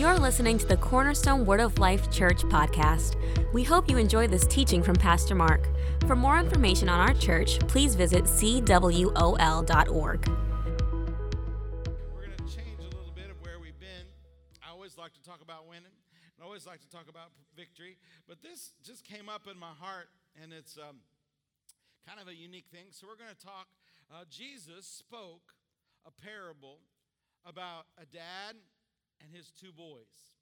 You're listening to the Cornerstone Word of Life Church podcast. We hope you enjoy this teaching from Pastor Mark. For more information on our church, please visit cwol.org. We're going to change a little bit of where we've been. I always like to talk about winning, and I always like to talk about victory, but this just came up in my heart, and it's um, kind of a unique thing. So we're going to talk. Uh, Jesus spoke a parable about a dad and his two boys.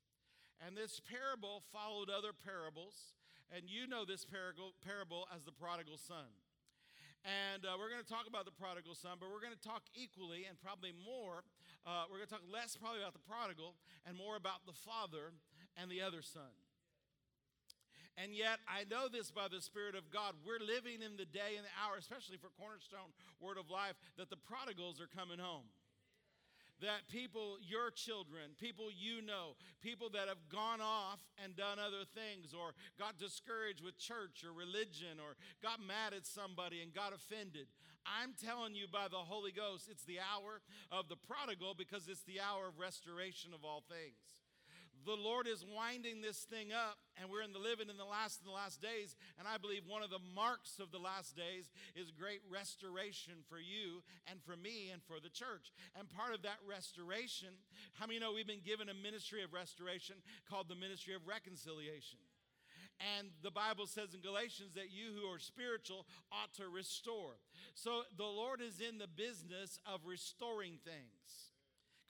And this parable followed other parables, and you know this parable, as the prodigal son. And uh, we're going to talk about the prodigal son, but we're going to talk equally and probably more. Uh, we're going to talk less probably about the prodigal and more about the father and the other son. And yet, I know this by the Spirit of God. We're living in the day and the hour, especially for Cornerstone Word of Life, that the prodigals are coming home that people, your children, people you know, people that have gone off and done other things or got discouraged with church or religion or got mad at somebody and got offended. I'm telling you by the Holy Ghost, it's the hour of the prodigal because it's the hour of restoration of all things the Lord is winding this thing up, and we're in the living in the last in the last days. And I believe one of the marks of the last days is great restoration for you and for me and for the church. And part of that restoration, how many know we've been given a ministry of restoration called the ministry of reconciliation? And the Bible says in Galatians that you who are spiritual ought to restore. So the Lord is in the business of restoring things.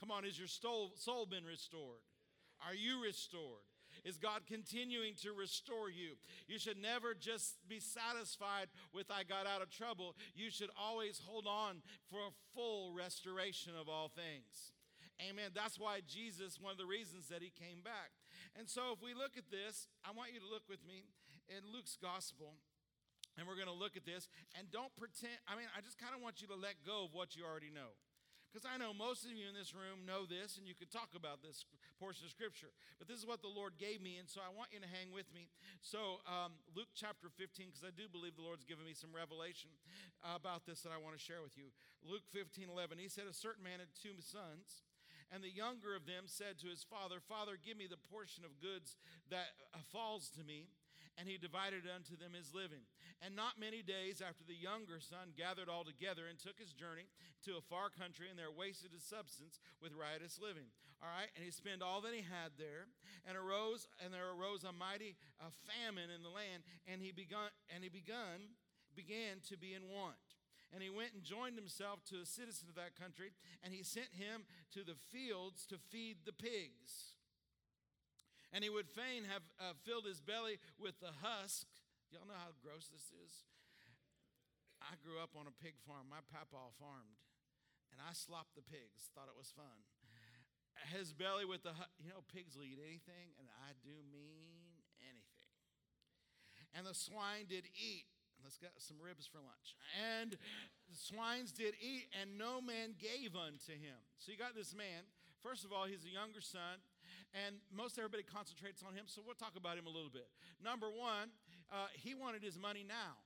Come on, is your soul, soul been restored? Are you restored? Is God continuing to restore you? You should never just be satisfied with I got out of trouble. You should always hold on for a full restoration of all things. Amen. That's why Jesus, one of the reasons that he came back. And so if we look at this, I want you to look with me in Luke's gospel. And we're going to look at this. And don't pretend, I mean, I just kind of want you to let go of what you already know. Because I know most of you in this room know this, and you could talk about this portion of Scripture. But this is what the Lord gave me, and so I want you to hang with me. So, um, Luke chapter 15, because I do believe the Lord's given me some revelation about this that I want to share with you. Luke 15, 11, he said, A certain man had two sons. And the younger of them said to his father, Father, give me the portion of goods that falls to me and he divided unto them his living. And not many days after the younger son gathered all together and took his journey to a far country, and there wasted his substance with riotous living. All right, and he spent all that he had there, and arose, and there arose a mighty famine in the land, and he begun, and he begun, began to be in want. And he went and joined himself to a citizen of that country, and he sent him to the fields to feed the pigs and he would fain have uh, filled his belly with the husk. Y'all know how gross this is? I grew up on a pig farm. My papa farmed, and I slopped the pigs. Thought it was fun. His belly with the, you know, pigs will eat anything, and I do mean anything. And the swine did eat. Let's get some ribs for lunch. And the swines did eat, and no man gave unto him. So you got this man. First of all, he's a younger son and most everybody concentrates on him, so we'll talk about him a little bit. Number one, uh, he wanted his money now.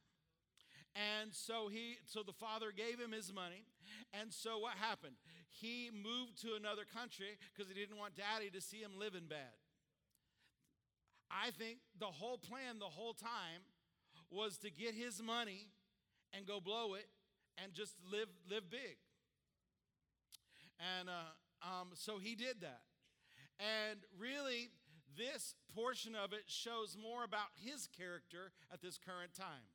And so he so the father gave him his money. And so what happened? He moved to another country because he didn't want daddy to see him living bad. I think the whole plan the whole time was to get his money and go blow it and just live live big. And uh, um, so he did that. And really, this portion of it shows more about his character at this current time.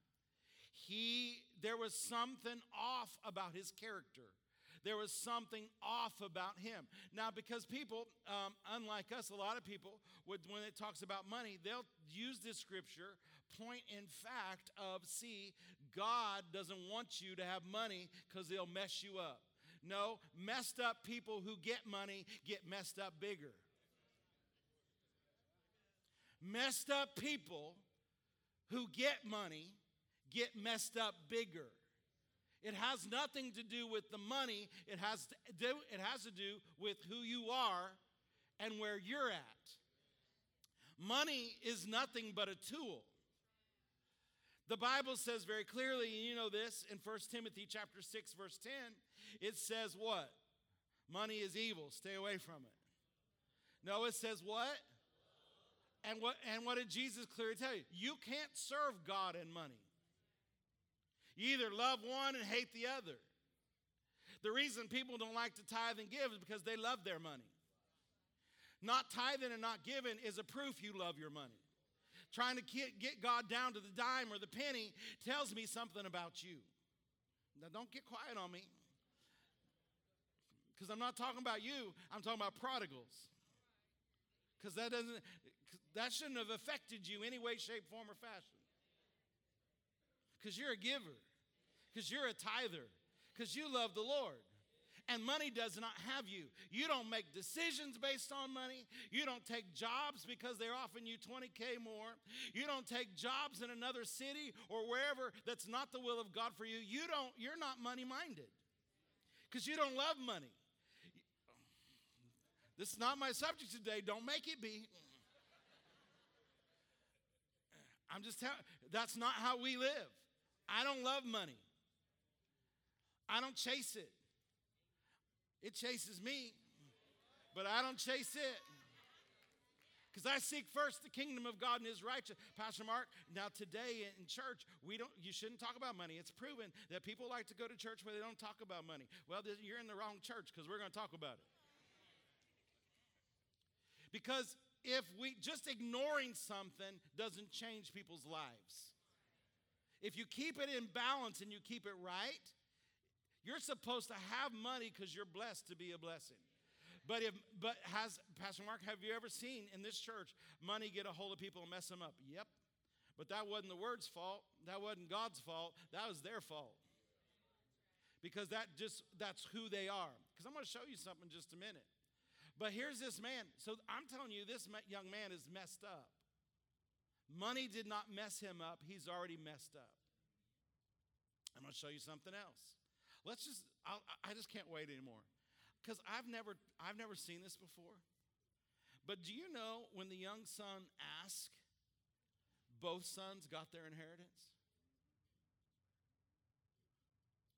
He, there was something off about his character. There was something off about him. Now, because people, um, unlike us, a lot of people, would, when it talks about money, they'll use this scripture, point in fact of, see, God doesn't want you to have money because they'll mess you up. No, messed up people who get money get messed up bigger. Messed up people who get money get messed up bigger. It has nothing to do with the money, it has to do, it has to do with who you are and where you're at. Money is nothing but a tool. The Bible says very clearly, and you know this in 1 Timothy chapter 6 verse 10, it says what? Money is evil, stay away from it. No, it says what? And what and what did Jesus clearly tell you? You can't serve God and money. You either love one and hate the other. The reason people don't like to tithe and give is because they love their money. Not tithing and not giving is a proof you love your money. Trying to get God down to the dime or the penny tells me something about you. Now, don't get quiet on me. Because I'm not talking about you, I'm talking about prodigals. Because that doesn't that shouldn't have affected you any way, shape, form, or fashion. Because you're a giver, because you're a tither, because you love the Lord and money does not have you. You don't make decisions based on money. You don't take jobs because they're offering you 20K more. You don't take jobs in another city or wherever that's not the will of God for you. You don't, you're not money minded because you don't love money. This is not my subject today. Don't make it be. I'm just telling that's not how we live. I don't love money. I don't chase it. It chases me, but I don't chase it. Because I seek first the kingdom of God and his righteousness. Pastor Mark, now today in church, we don't you shouldn't talk about money. It's proven that people like to go to church where they don't talk about money. Well, you're in the wrong church because we're going to talk about it. Because if we just ignoring something doesn't change people's lives. If you keep it in balance and you keep it right, you're supposed to have money because you're blessed to be a blessing. But if but has Pastor Mark, have you ever seen in this church money get a hold of people and mess them up? Yep. But that wasn't the word's fault. That wasn't God's fault. That was their fault. Because that just that's who they are. Because I'm going to show you something in just a minute. But here's this man. So I'm telling you, this young man is messed up. Money did not mess him up. He's already messed up. I'm going to show you something else. Let's just, I'll, I just can't wait anymore. Because I've never, I've never seen this before. But do you know when the young son asked, both sons got their inheritance?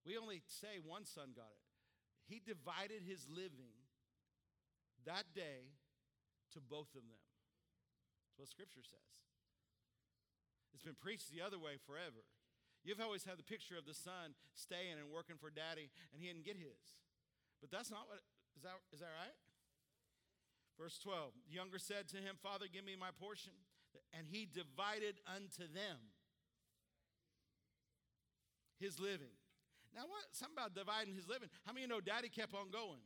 We only say one son got it. He divided his living that day to both of them. That's what Scripture says. It's been preached the other way forever. You've always had the picture of the son staying and working for daddy, and he didn't get his. But that's not what, is that, is that right? Verse 12 The younger said to him, Father, give me my portion. And he divided unto them his living. Now, what? Something about dividing his living. How many you know daddy kept on going?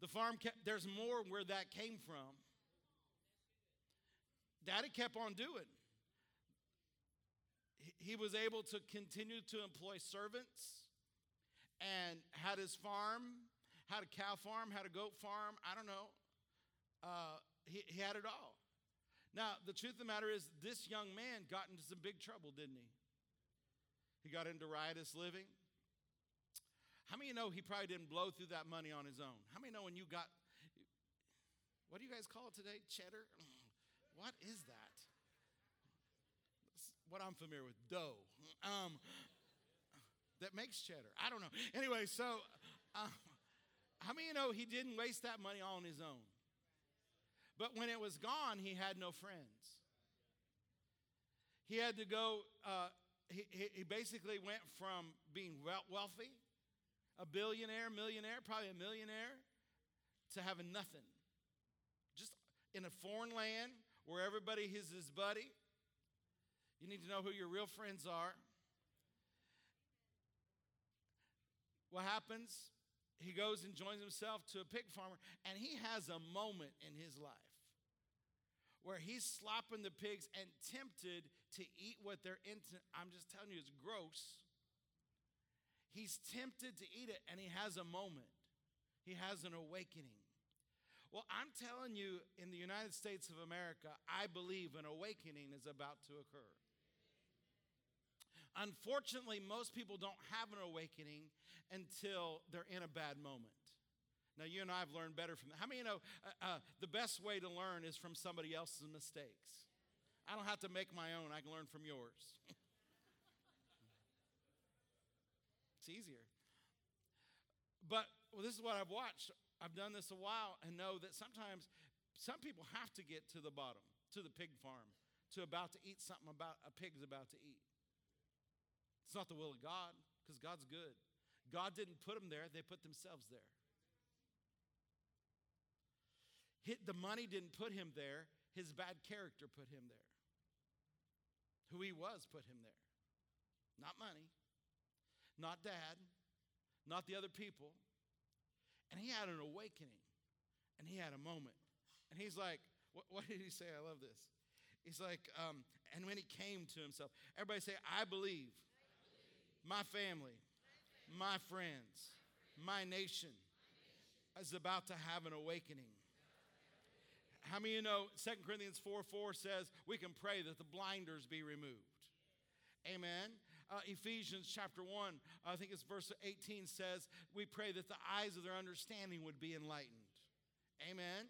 The farm kept, there's more where that came from. Daddy kept on doing he was able to continue to employ servants and had his farm, had a cow farm, had a goat farm. I don't know. Uh, he, he had it all. Now, the truth of the matter is, this young man got into some big trouble, didn't he? He got into riotous living. How many know he probably didn't blow through that money on his own? How many know when you got, what do you guys call it today? Cheddar? What is that? what I'm familiar with, dough. Um, that makes cheddar. I don't know. Anyway, so uh, how many you know he didn't waste that money on his own? But when it was gone, he had no friends. He had to go, uh, he, he basically went from being wealthy, a billionaire, millionaire, probably a millionaire, to having nothing. Just in a foreign land where everybody is his buddy you need to know who your real friends are. What happens? He goes and joins himself to a pig farmer, and he has a moment in his life where he's slopping the pigs and tempted to eat what they're into. I'm just telling you, it's gross. He's tempted to eat it, and he has a moment. He has an awakening. Well, I'm telling you, in the United States of America, I believe an awakening is about to occur. Unfortunately, most people don't have an awakening until they're in a bad moment. Now, you and I have learned better from that. How many you know uh, uh, the best way to learn is from somebody else's mistakes? I don't have to make my own, I can learn from yours. it's easier. But well, this is what I've watched I've done this a while and know that sometimes some people have to get to the bottom, to the pig farm, to about to eat something about a pig's about to eat. It's not the will of God because God's good. God didn't put them there, they put themselves there. the money didn't put him there, his bad character put him there. Who he was put him there. Not money, not dad, not the other people. And he had an awakening and he had a moment. And he's like, what, what did he say? I love this. He's like, um, and when he came to himself, everybody say, I believe, my family, my friends, my nation is about to have an awakening. How many of you know 2 Corinthians 4 4 says we can pray that the blinders be removed? Amen. Uh, Ephesians chapter 1, I think it's verse 18 says, we pray that the eyes of their understanding would be enlightened. Amen.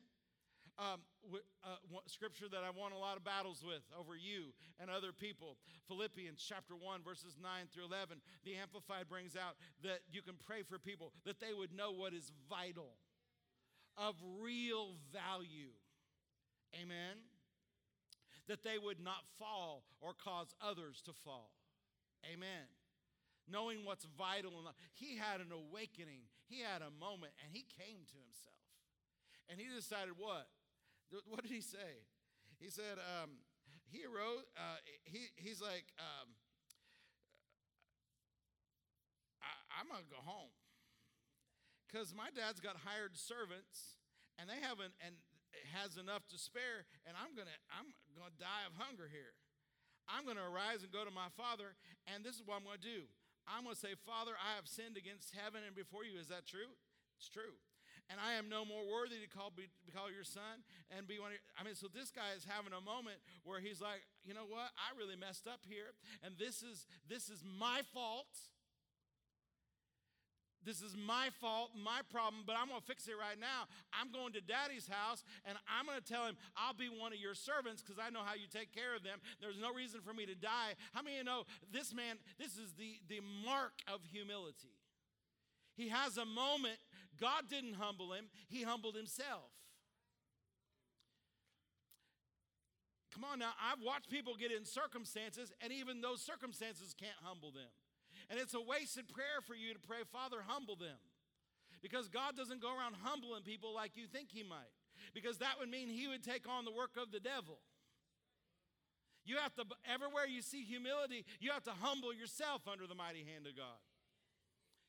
Um, uh, scripture that I won a lot of battles with over you and other people. Philippians chapter 1, verses 9 through 11. The Amplified brings out that you can pray for people that they would know what is vital, of real value. Amen. That they would not fall or cause others to fall. Amen. Knowing what's vital. In life. He had an awakening, he had a moment, and he came to himself. And he decided what? What did he say? He said, um, he arose, uh, he, he's like, um, I, I'm going to go home. Because my dad's got hired servants, and they haven't, and has enough to spare, and I'm going to, I'm to die of hunger here. I'm going to arise and go to my father, and this is what I'm going to do. I'm going to say, Father, I have sinned against heaven and before you. Is that true? It's true. And I am no more worthy to call, be, call your son and be one of your, I mean, so this guy is having a moment where he's like, you know what? I really messed up here, and this is this is my fault. This is my fault, my problem, but I'm going to fix it right now. I'm going to daddy's house and I'm going to tell him, I'll be one of your servants because I know how you take care of them. There's no reason for me to die. How many of you know this man, this is the, the mark of humility? He has a moment. God didn't humble him, he humbled himself. Come on now, I've watched people get in circumstances, and even those circumstances can't humble them. And it's a wasted prayer for you to pray, Father, humble them. Because God doesn't go around humbling people like you think He might. Because that would mean He would take on the work of the devil. You have to, everywhere you see humility, you have to humble yourself under the mighty hand of God.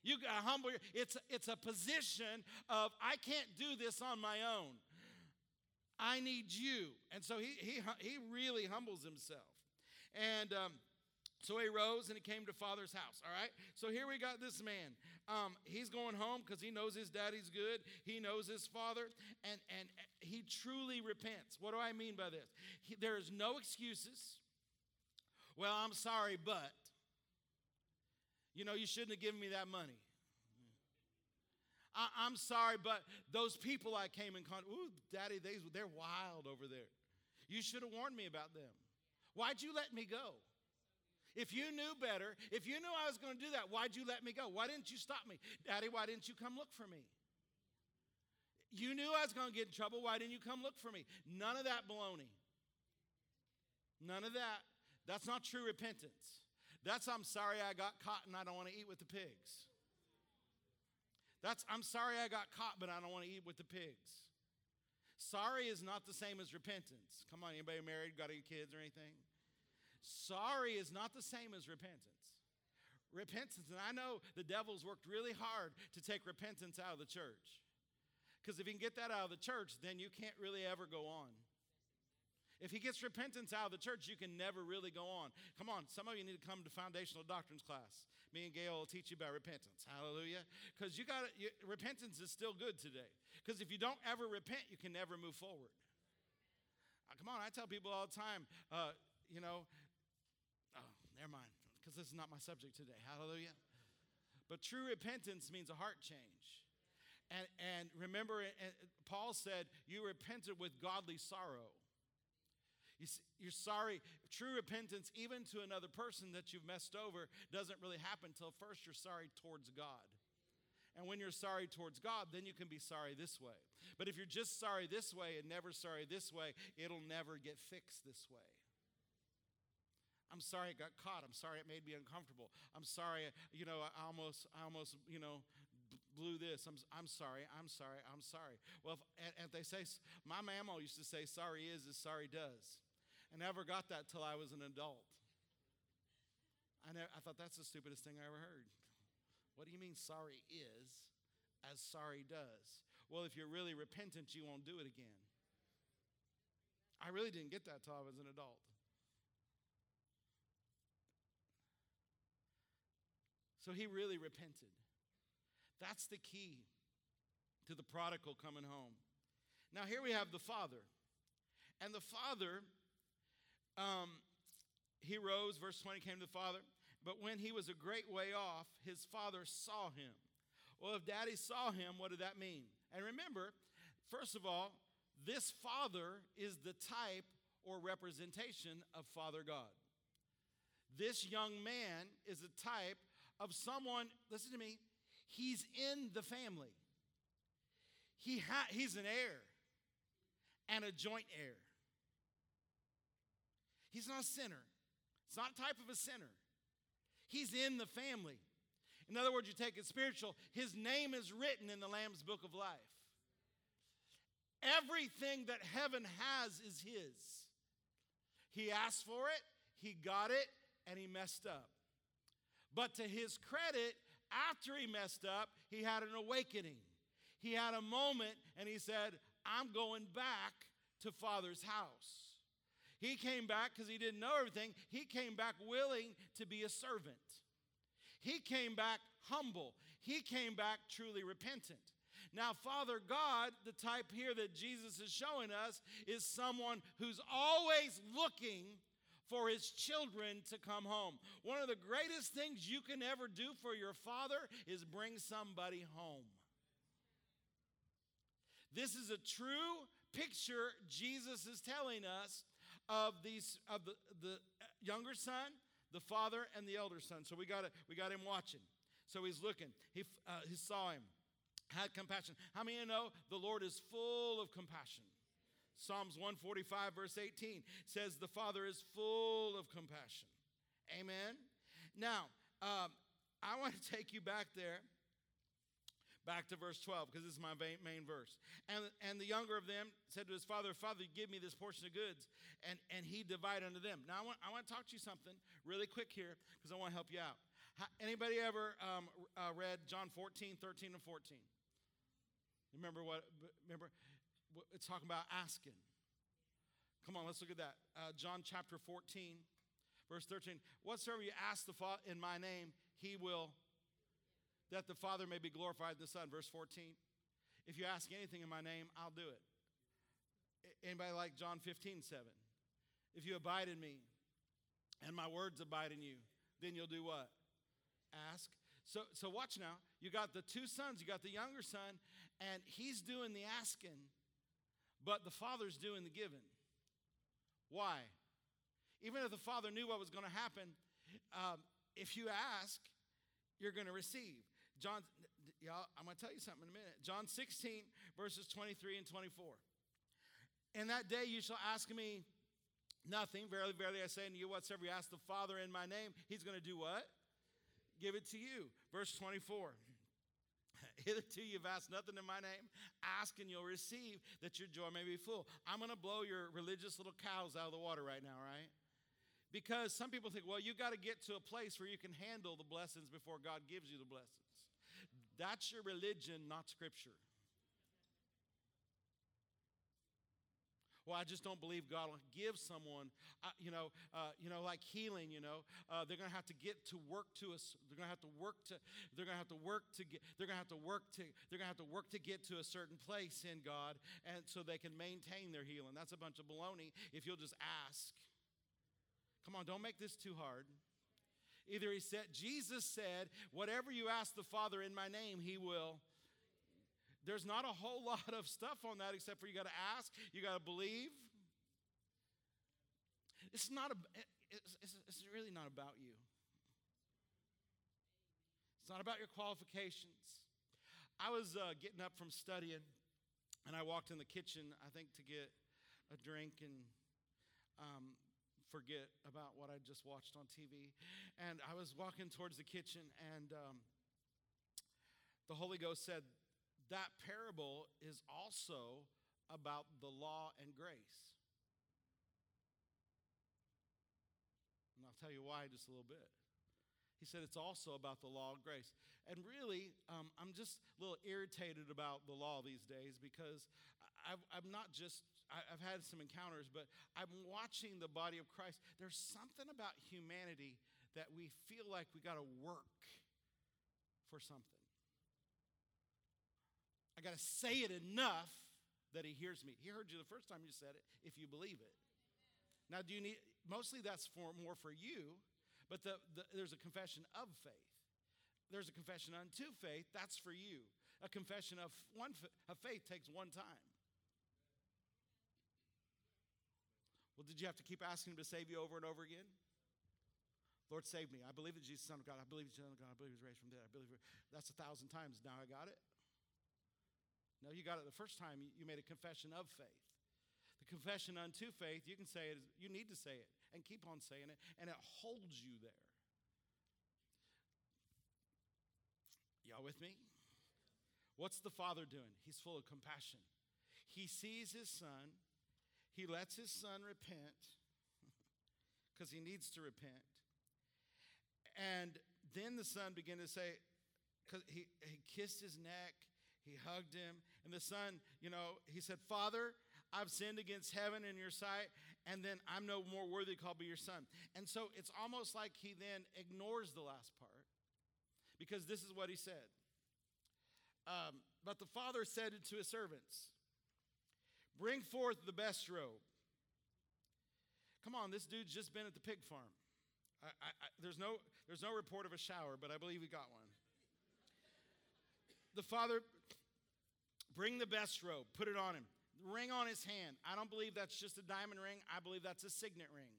You got humble. It's it's a position of I can't do this on my own. I need you, and so he he he really humbles himself. And um, so he rose and he came to father's house. All right. So here we got this man. Um, he's going home because he knows his daddy's good. He knows his father, and and he truly repents. What do I mean by this? He, there is no excuses. Well, I'm sorry, but you know you shouldn't have given me that money. I, am sorry, but those people I came in contact. Ooh, daddy, they, they're wild over there. You should have warned me about them. Why'd you let me go? If you knew better, if you knew I was going to do that, why'd you let me go? Why didn't you stop me? Daddy, why didn't you come look for me? You knew I was going to get in trouble. Why didn't you come look for me? None of that baloney. None of that. That's not true repentance. That's I'm sorry I got caught and I don't want to eat with the pigs. That's I'm sorry I got caught, but I don't want to eat with the pigs. Sorry is not the same as repentance. Come on, anybody married, got any kids or anything? Sorry is not the same as repentance. Repentance, and I know the devil's worked really hard to take repentance out of the church. Because if he can get that out of the church, then you can't really ever go on. If he gets repentance out of the church, you can never really go on. Come on, some of you need to come to foundational doctrines class. Me and Gail will teach you about repentance. Hallelujah. Because you got repentance is still good today. Because if you don't ever repent, you can never move forward. Come on, I tell people all the time, uh, you know, never mind, because this is not my subject today. Hallelujah. But true repentance means a heart change. And, and remember, Paul said, You repented with godly sorrow. You you're sorry. True repentance, even to another person that you've messed over, doesn't really happen until first you're sorry towards God. And when you're sorry towards God, then you can be sorry this way. But if you're just sorry this way and never sorry this way, it'll never get fixed this way. I'm sorry it got caught. I'm sorry it made me uncomfortable. I'm sorry, you know, I almost, I almost, you know, blew this. I'm, I'm sorry. I'm sorry. I'm sorry. Well, if, and, and they say, my mama used to say, sorry is as sorry does. I never got that till I was an adult. I, never, I thought that's the stupidest thing I ever heard. What do you mean sorry is as sorry does? Well, if you're really repentant, you won't do it again. I really didn't get that till I was an adult. So he really repented. That's the key to the prodigal coming home. Now, here we have the father. And the father, um, he rose, verse 20 came to the father. But when he was a great way off, his father saw him. Well, if daddy saw him, what did that mean? And remember, first of all, this father is the type or representation of Father God. This young man is a type of someone, listen to me, he's in the family. He ha- he's an heir and a joint heir. He's not a sinner. It's not a type of a sinner. He's in the family. In other words, you take it spiritual, his name is written in the Lamb's book of life. Everything that heaven has is his. He asked for it, he got it, and he messed up. But to his credit, after he messed up, he had an awakening. He had a moment and he said, I'm going back to Father's house. He came back because he didn't know everything. He came back willing to be a servant. He came back humble. He came back truly repentant. Now, Father God, the type here that Jesus is showing us, is someone who's always looking for his children to come home. One of the greatest things you can ever do for your father is bring somebody home. This is a true picture Jesus is telling us of these of the, the younger son, the father, and the elder son. So we got it. we got him watching. So he's looking. He, uh, he saw him, had compassion. How many of you know the Lord is full of compassion? Psalms 145, verse 18 says, The Father is full of compassion. Amen. Now, um, I want to take you back there, back to verse 12, because this is my main verse. And, and the younger of them said to his father, Father, give me this portion of goods. And, and he divided unto them. Now, I want, I want to talk to you something really quick here, because I want to help you out. Anybody ever um, uh, read John 14, 13, and 14? Remember what? Remember, it's talking about asking. Come on, let's look at that. Uh, John chapter 14, verse 13. Whatsoever you ask the Father in my name, he will, that the Father may be glorified in the Son. Verse 14. If you ask anything in my name, I'll do it. Anybody like John 15, 7? If you abide in me and my words abide in you, then you'll do what? Ask. So, so watch now. You got the two sons, you got the younger son, and he's doing the asking but the Father's doing the giving. Why? Even if the Father knew what was going to happen, um, if you ask, you're going to receive. John, y'all, I'm going to tell you something in a minute. John 16, verses 23 and 24. In that day you shall ask me nothing. Verily, verily, I say unto you, whatsoever you ask the Father in my name, he's going to do what? Give it to you. Verse 24. Hitherto you've asked nothing in my name. Ask and you'll receive that your joy may be full. I'm going to blow your religious little cows out of the water right now, right? Because some people think, well, you got to get to a place where you can handle the blessings before God gives you the blessings. That's your religion, not scripture. Well, I just don't believe God will give someone, uh, you know, uh, you know, like healing. You know, uh, they're going to have to get to work to us. They're going to have to work to. They're going to have to work to get. They're going to have to work to. They're going to have to work to get to a certain place in God, and so they can maintain their healing. That's a bunch of baloney. If you'll just ask. Come on, don't make this too hard. Either he said, Jesus said, whatever you ask the Father in my name, he will there's not a whole lot of stuff on that except for you got to ask, you got to believe. It's not a, it's, it's, it's really not about you. It's not about your qualifications. I was uh, getting up from studying, and I walked in the kitchen, I think, to get a drink and um, forget about what I just watched on TV. And I was walking towards the kitchen, and um, the Holy Ghost said, That parable is also about the law and grace. And I'll tell you why in just a little bit. He said it's also about the law of grace. And really, um, I'm just a little irritated about the law these days because I've, I'm not just, I've had some encounters, but I'm watching the body of Christ. There's something about humanity that we feel like we got to work for something. I got to say it enough that he hears me. He heard you the first time you said it, if you believe it. Now, do you need, mostly that's for more for you but the, the, there's a confession of faith. There's a confession unto faith. That's for you. A confession of one of faith takes one time. Well, did you have to keep asking him to save you over and over again? Lord, save me. I believe that Jesus, Son of God. I believe he's Son of God. I believe he's raised from the dead. I believe that's a thousand times. Now I got it. No, you got it the first time. You made a confession of faith. The confession unto faith, you can say it. You need to say it and keep on saying it, and it holds you there. Y'all with me? What's the father doing? He's full of compassion. He sees his son, he lets his son repent because he needs to repent. And then the son began to say, because he, he kissed his neck, he hugged him, and the son, you know, he said, Father, I've sinned against heaven in your sight, and then I'm no more worthy to call be your son. And so it's almost like he then ignores the last part because this is what he said. Um, but the father said to his servants, Bring forth the best robe. Come on, this dude's just been at the pig farm. I, I, I, there's, no, there's no report of a shower, but I believe he got one. The father, bring the best robe, put it on him ring on his hand. I don't believe that's just a diamond ring, I believe that's a signet ring.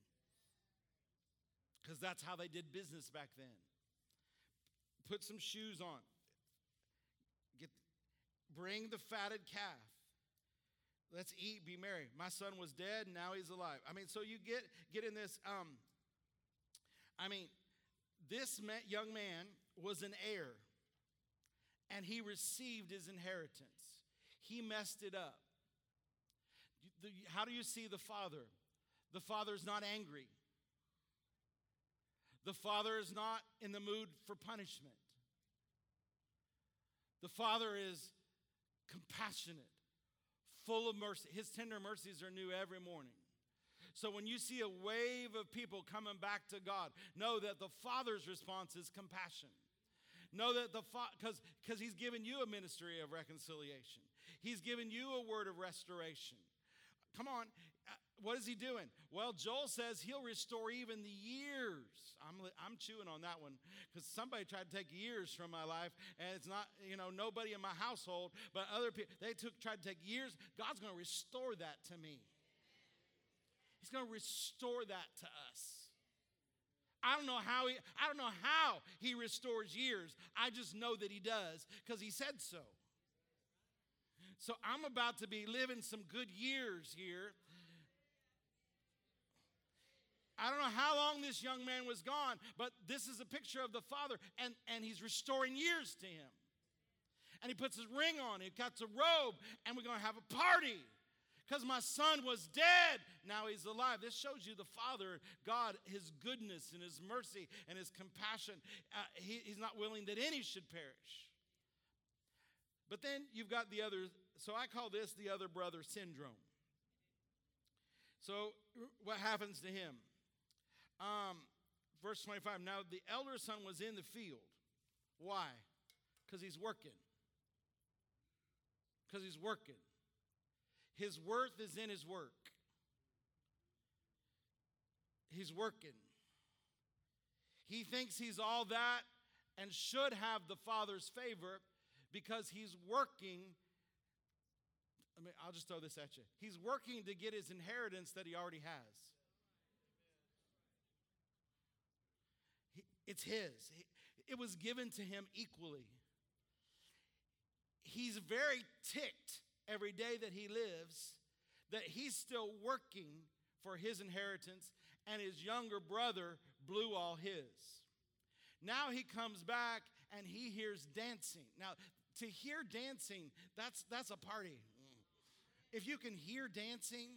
Because that's how they did business back then. Put some shoes on. Get, bring the fatted calf. Let's eat, be merry. My son was dead, now he's alive. I mean, so you get get in this. Um, I mean, this young man was an heir, and he received his inheritance. He messed it up how do you see the Father? The Father is not angry. The Father is not in the mood for punishment. The Father is compassionate, full of mercy. His tender mercies are new every morning. So when you see a wave of people coming back to God, know that the Father's response is compassion. Know that the because because He's given you a ministry of reconciliation. He's given you a word of restoration. Come on. Uh, what is he doing? Well, Joel says he'll restore even the years. I'm, I'm chewing on that one because somebody tried to take years from my life, and it's not, you know, nobody in my household, but other people, they took, tried to take years. God's going to restore that to me. He's going to restore that to us. I don't know how he I don't know how he restores years. I just know that he does because he said so. So I'm about to be living some good years here. I don't know how long this young man was gone, but this is a picture of the father, and, and he's restoring years to him. And he puts his ring on, he cuts a robe, and we're to have a party because my son was dead. Now he's alive. This shows you the Father, God, his goodness and his mercy and his compassion. Uh, he, he's not willing that any should perish. But then you've got the other so I call this the other brother syndrome. So what happens to him? Um, verse 25 Now the elder son was in the field. Why? Because he's working. Because he's working. His worth is in his work. He's working. He thinks he's all that and should have the Father's favor because he's working I mean, I'll just throw this at you. He's working to get his inheritance that he already has. It's his. It was given to him equally. he's very ticked every day that he lives that he's still working for his inheritance and his younger brother blew all his. Now he comes back and he hears dancing. Now, to hear dancing, that's, that's a party. If you can hear dancing,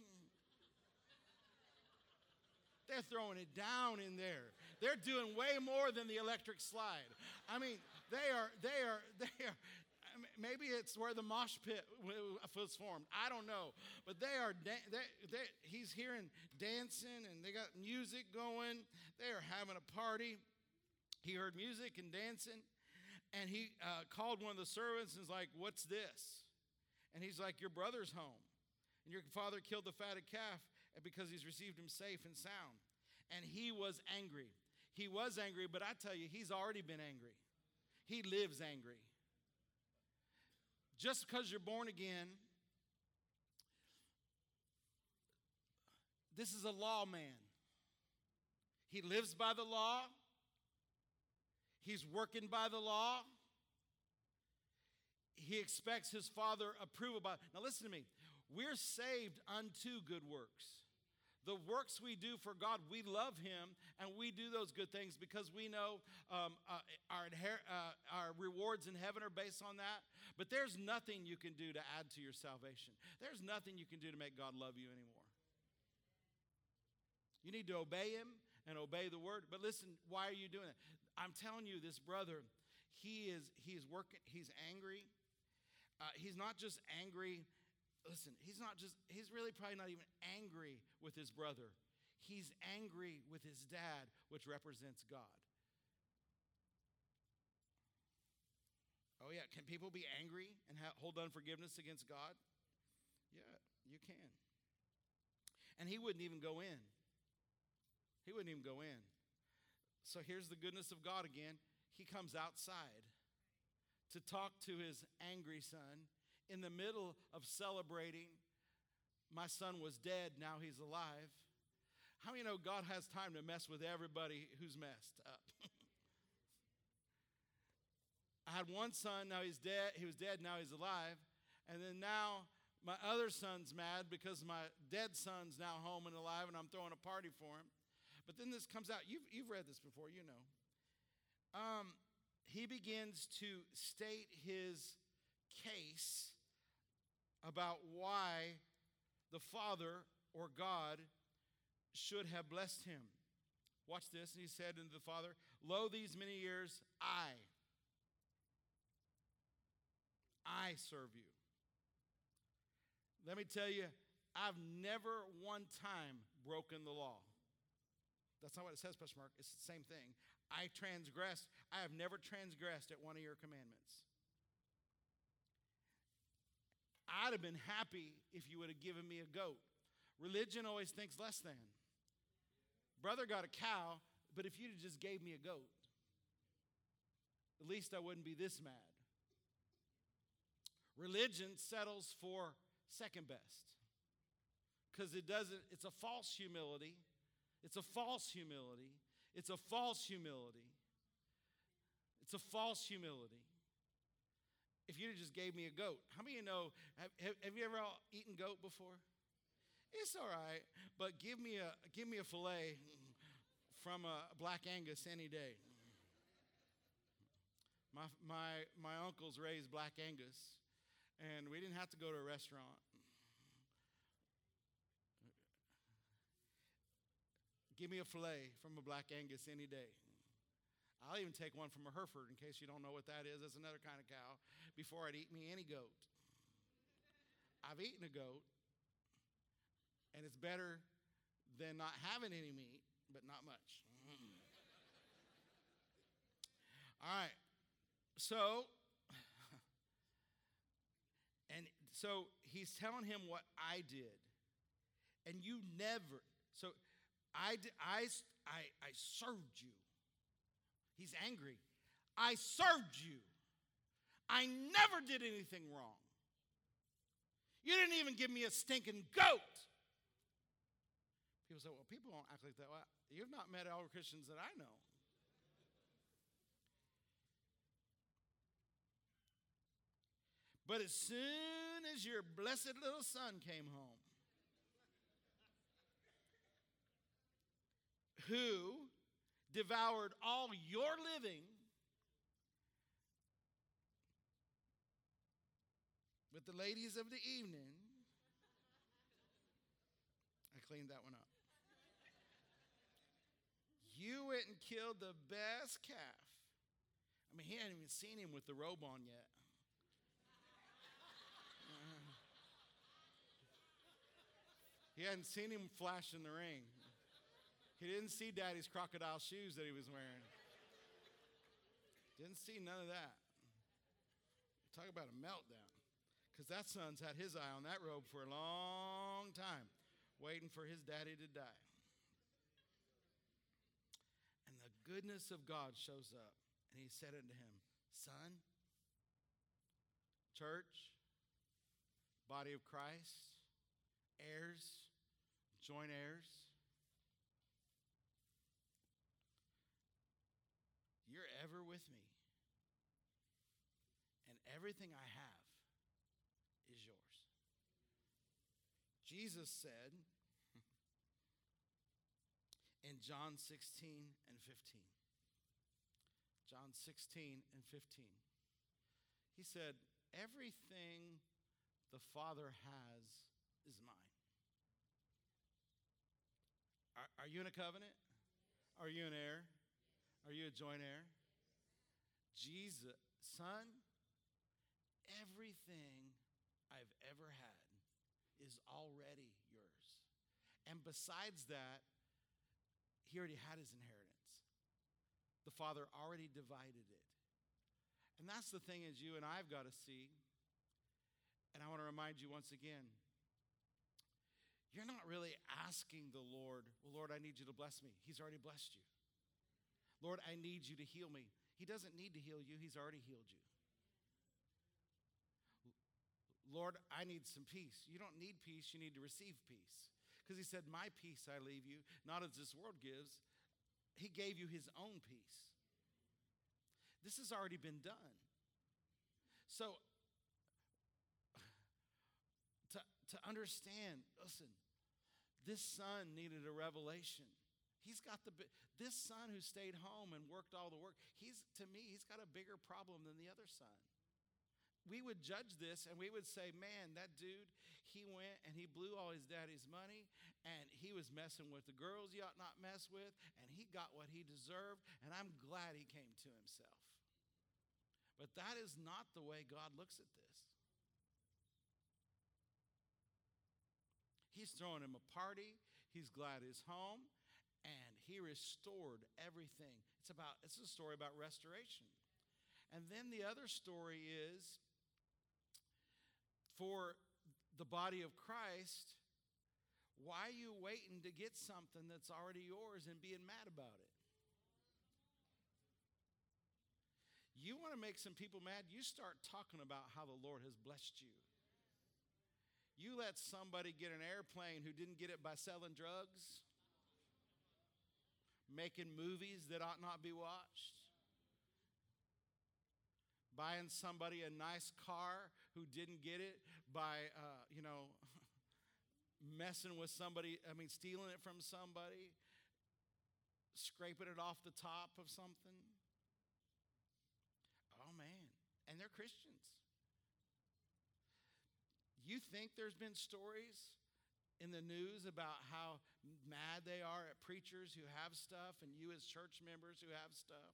they're throwing it down in there. They're doing way more than the electric slide. I mean, they are, they are, they are, maybe it's where the mosh pit was formed. I don't know. But they are, they, they, he's hearing dancing and they got music going. They are having a party. He heard music and dancing. And he uh, called one of the servants and was like, What's this? And he's like, Your brother's home. And your father killed the fatted calf because he's received him safe and sound. And he was angry. He was angry, but I tell you, he's already been angry. He lives angry. Just because you're born again, this is a law man. He lives by the law, he's working by the law. He expects his father approval by. Now listen to me. We're saved unto good works the works we do for God, we love Him and we do those good things because we know um, uh, our, inher- uh, our rewards in heaven are based on that. But there's nothing you can do to add to your salvation, there's nothing you can do to make God love you anymore. You need to obey Him and obey the word. But listen, why are you doing it? I'm telling you, this brother, he is he is working. He's angry. Uh, he's not just angry listen, he's not just, he's really probably not even angry with his brother. He's angry with his dad, which represents God. Oh, yeah. Can people be angry and ha- hold unforgiveness against God? Yeah, you can. And he wouldn't even go in. He wouldn't even go in. So here's the goodness of God again. He comes outside to talk to his angry son in the middle of celebrating, my son was dead, now he's alive. How many know God has time to mess with everybody who's messed up? I had one son, now he's dead. He was dead, now he's alive. And then now my other son's mad because my dead son's now home and alive, and I'm throwing a party for him. But then this comes out. You've, you've read this before, you know. Um, he begins to state his case about why the Father or God should have blessed him. Watch this. And he said unto the Father, Lo, these many years I, I serve you. Let me tell you, I've never one time broken the law. That's not what it says, Pastor Mark. It's the same thing. I transgressed. I have never transgressed at one of your commandments. I'd have been happy if you would have given me a goat. Religion always thinks less than. Brother got a cow, but if you'd just gave me a goat, at least I wouldn't be this mad. Religion settles for second best because it doesn't, it's a false humility. It's a false humility. It's a false humility. It's a false humility if you just gave me a goat. How many of you know, have, have you ever eaten goat before? It's all right, but give me a, give me a filet from a Black Angus any day. My, my, my uncles raised Black Angus, and we didn't have to go to a restaurant. Give me a filet from a Black Angus any day. I'll even take one from a Hereford in case you don't know what that is. That's another kind of cow. Before I'd eat me any goat. I've eaten a goat, and it's better than not having any meat, but not much. Mm. All right. So, and so he's telling him what I did. And you never, so I, I, I, I served you. He's angry. I served you. I never did anything wrong. You didn't even give me a stinking goat. People say, well, people don't act like that. Well, you've not met all Christians that I know. But as soon as your blessed little son came home, who devoured all your living with the ladies of the evening, I cleaned that one up. You went and killed the best calf. I mean, he hadn't even seen him with the robe on yet. He hadn't seen him flash in the ring. He didn't see daddy's crocodile shoes that he was wearing. Didn't see none of that. Talk about a meltdown. Because that son's had his eye on that robe for a long time, waiting for his daddy to die. And the goodness of God shows up. And he said unto him, Son, church, body of Christ, heirs, joint heirs. You're ever with me. And everything I have is yours. Jesus said in John 16 and 15, John 16 and 15, he said, Everything the Father has is mine. Are, are you in a covenant? Are you an heir? Are you a joint heir? Jesus, son, everything I've ever had is already yours. And besides that, he already had his inheritance. The Father already divided it. And that's the thing is you and I've got to see. And I want to remind you once again, you're not really asking the Lord, well, Lord, I need you to bless me. He's already blessed you. Lord, I need you to heal me. He doesn't need to heal you, He's already healed you. Lord, I need some peace. You don't need peace, you need to receive peace. Because He said, My peace I leave you, not as this world gives. He gave you His own peace. This has already been done. So, to, to understand, listen, this son needed a revelation. He's got the this son who stayed home and worked all the work. He's to me, he's got a bigger problem than the other son. We would judge this and we would say, "Man, that dude, he went and he blew all his daddy's money and he was messing with the girls he ought not mess with and he got what he deserved and I'm glad he came to himself." But that is not the way God looks at this. He's throwing him a party. He's glad he's home and he restored everything. It's about it's a story about restoration. And then the other story is for the body of Christ, why are you waiting to get something that's already yours and being mad about it? You want to make some people mad? You start talking about how the Lord has blessed you. You let somebody get an airplane who didn't get it by selling drugs, making movies that ought not be watched, buying somebody a nice car who didn't get it by, uh, you know, messing with somebody, I mean, stealing it from somebody, scraping it off the top of something. Oh, man. And they're Christians. You think there's been stories in the news about how mad they are at preachers who have stuff and you as church members who have stuff?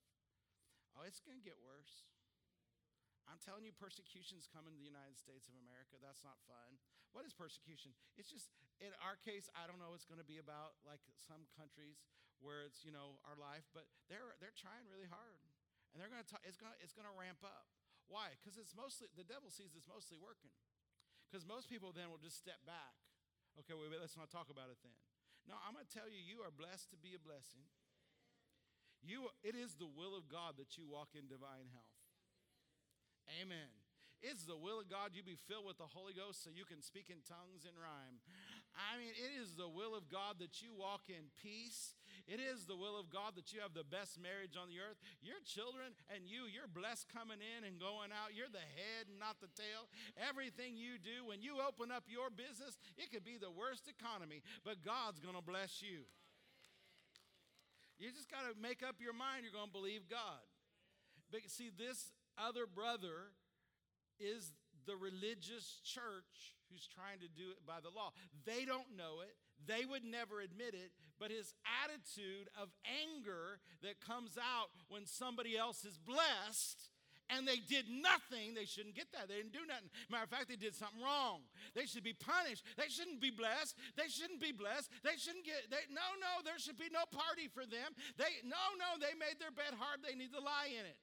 Oh, it's going to get worse. I'm telling you, persecution's coming to the United States of America. That's not fun. What is persecution? It's just, in our case, I don't know it's going to be about like some countries where it's, you know, our life, but they're, they're trying really hard. And they're going to, talk, it's going it's going to ramp up. Why? Because it's mostly, the devil sees it's mostly working. Because most people then will just step back. Okay, wait, wait, let's not talk about it then. No, I'm going to tell you, you are blessed to be a blessing. You, it is the will of God that you walk in divine health. Amen. It's the will of God you be filled with the Holy Ghost so you can speak in tongues and rhyme. I mean, it is the will of God that you walk in peace. It is the will of God that you have the best marriage on the earth. Your children and you, you're blessed coming in and going out. You're the head and not the tail. Everything you do, when you open up your business, it could be the worst economy, but God's going to bless you. You just got to make up your mind you're going to believe God. But see, this other brother is the religious church who's trying to do it by the law. They don't know it, they would never admit it, but his attitude of anger that comes out when somebody else is blessed and they did nothing, they shouldn't get that. They didn't do nothing. Matter of fact, they did something wrong. They should be punished. They shouldn't be blessed. They shouldn't be blessed. They shouldn't get, they, no, no, there should be no party for them. They, no, no, they made their bed hard. They need to lie in it.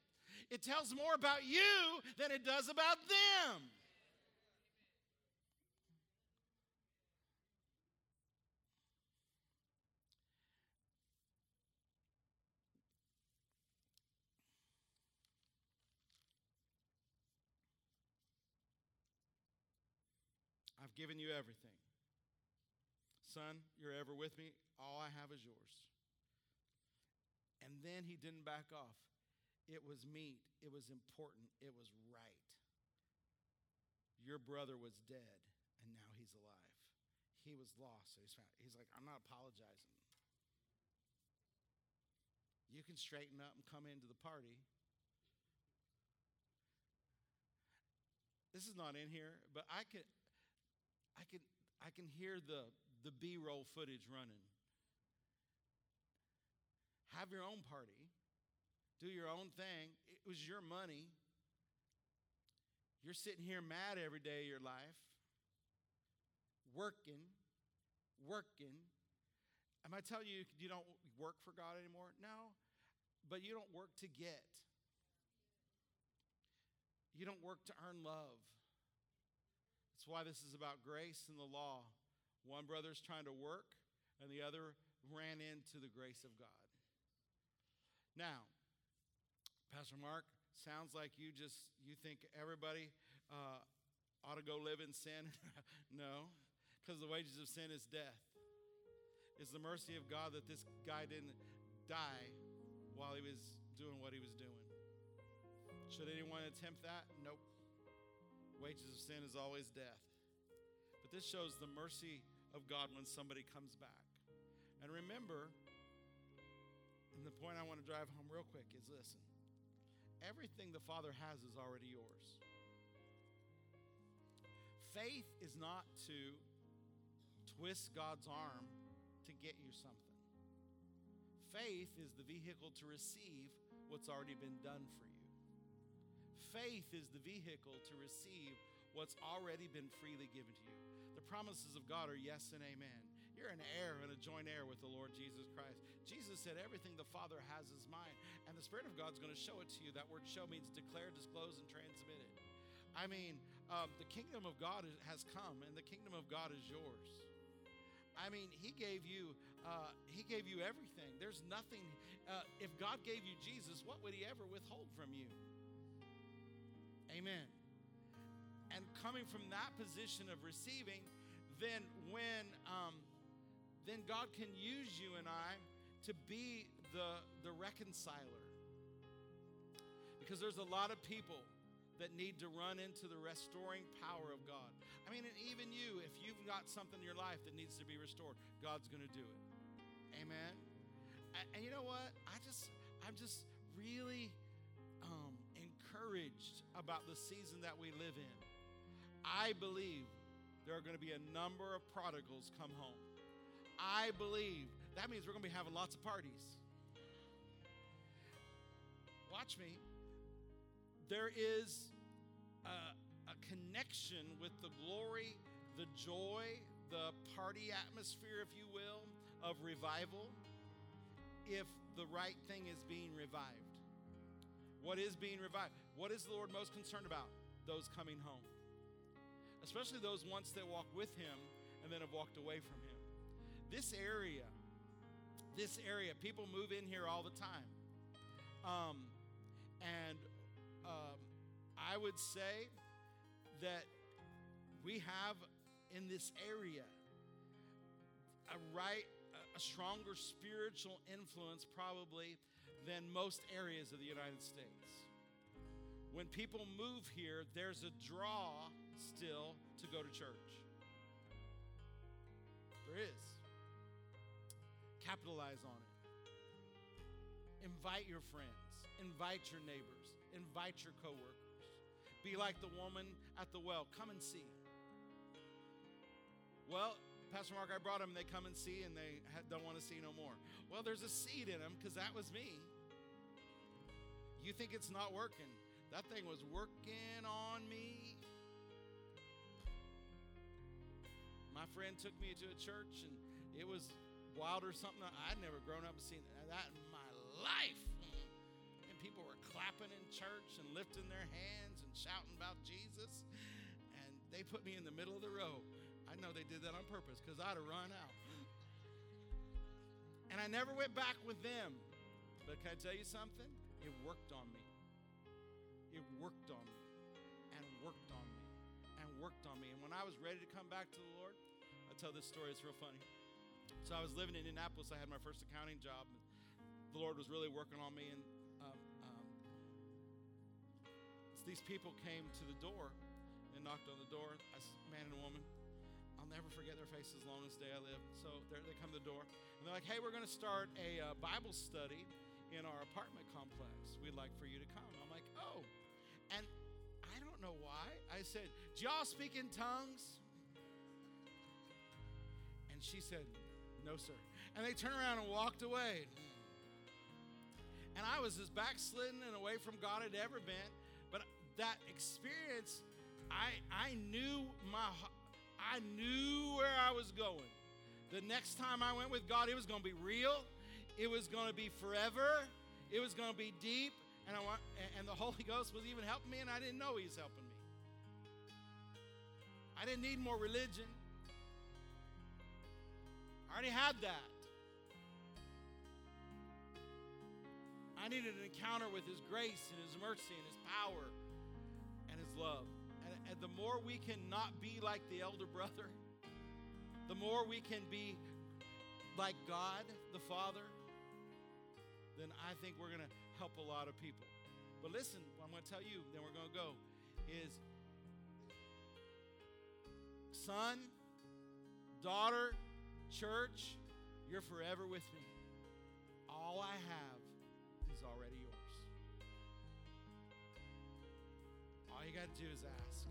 It tells more about you than it does about them. I've given you everything. Son, you're ever with me. All I have is yours. And then he didn't back off. It was meat, it was important, it was right. Your brother was dead, and now he's alive. He was lost, so he's found. He's like, I'm not apologizing. You can straighten up and come into the party. This is not in here, but I could I can, I can hear the, the B roll footage running. Have your own party, do your own thing. It was your money. You're sitting here mad every day of your life, working, working. Am I telling you you don't work for God anymore? No, but you don't work to get. You don't work to earn love. That's why this is about grace and the law. One brother's trying to work, and the other ran into the grace of God. Now, Pastor Mark, sounds like you just you think everybody uh, ought to go live in sin. no, because the wages of sin is death. It's the mercy of God that this guy didn't die while he was doing what he was doing. Should anyone attempt that? Nope. Wages of sin is always death. But this shows the mercy of God when somebody comes back. And remember, and the point I want to drive home real quick is listen everything the Father has is already yours. Faith is not to twist God's arm to get you something. Faith is the vehicle to receive what's already been done for you faith is the vehicle to receive what's already been freely given to you. The promises of God are yes and amen. You're an heir and a joint heir with the Lord Jesus Christ. Jesus said, Everything the Father has is mine. And the Spirit of God's going to show it to you. That word show means declare, disclose, and transmit it. I mean, um, the kingdom of God has come, and the kingdom of God is yours. I mean, He gave you, uh, He gave you everything. There's nothing. Uh, if God gave you Jesus, what would He ever withhold from you? Amen. And coming from that position of receiving, then when um, then God can use you and I to be the the reconciler. Because there's a lot of people that need to run into the restoring power of God. I mean, and even you, if you've got something in your life that needs to be restored, God's to do it. Amen. And, and you know what? I just, I'm just really um, encouraged about the season that we live in. I believe there are to be a number of prodigals come home. I believe that means we're going to be having lots of parties. Watch me. There is a, a connection with the glory, the joy, the party atmosphere, if you will, of revival if the right thing is being revived. What is being revived? What is the Lord most concerned about? Those coming home. Especially those once that walked with Him and then have walked away from Him. This area, this area, people move in here all the time. Um, and um, I would say that we have in this area a right, a stronger spiritual influence probably than most areas of the United States. When people move here, there's a draw still to go to church. There is. Capitalize on it. Invite your friends, invite your neighbors, invite your coworkers. Be like the woman at the well. Come and see. Well, Pastor Mark, I brought them. They come and see, and they don't want to see no more. Well, there's a seed in them because that was me. You think it's not working? That thing was working on me. My friend took me to a church, and it was wild or something. I'd never grown up and seen that in my life. Mm-hmm. And people were clapping in church and lifting their hands and shouting about Jesus. And they put me in the middle of the row. I know they did that on purpose because I'd have run out. And I never went back with them. But can I tell you something? It worked on me. It worked on me and worked on me and worked on me. And when I was ready to come back to the Lord, I tell this story, it's real funny. So I was living in Indianapolis. I had my first accounting job. The Lord was really working on me. And um, um, so these people came to the door and knocked on the door. A man and a woman. I'll never forget their faces as long as day I live. So they come to the door and they're like, hey, we're going to start a uh, Bible study in our apartment complex. We'd like for you to come. I'm like, oh. And I don't know why. I said, do y'all speak in tongues? And she said, no, sir. And they turned around and walked away. And I was as backslidden and away from God had ever been. But that experience, I, I knew my I knew where I was going. The next time I went with God, it was going to be real. It was going to be forever. It was going to be deep. And, I want, and the Holy Ghost was even helping me, and I didn't know He was helping me. I didn't need more religion. I already had that. I needed an encounter with His grace and His mercy and His power and His love. And the more we can not be like the elder brother, the more we can be like God the Father, then I think we're going to help a lot of people. But listen, I'm going to tell you, then we're going to go, is son, daughter, church, you're forever with me. All I have is already yours. All you got to do is ask.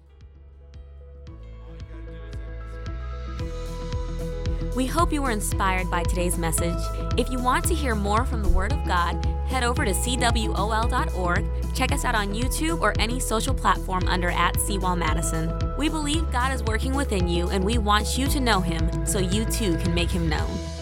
We hope you were inspired by today's message. If you want to hear more from the Word of God, head over to cwol.org, check us out on YouTube or any social platform under at Seawall Madison. We believe God is working within you and we want you to know Him so you too can make Him known.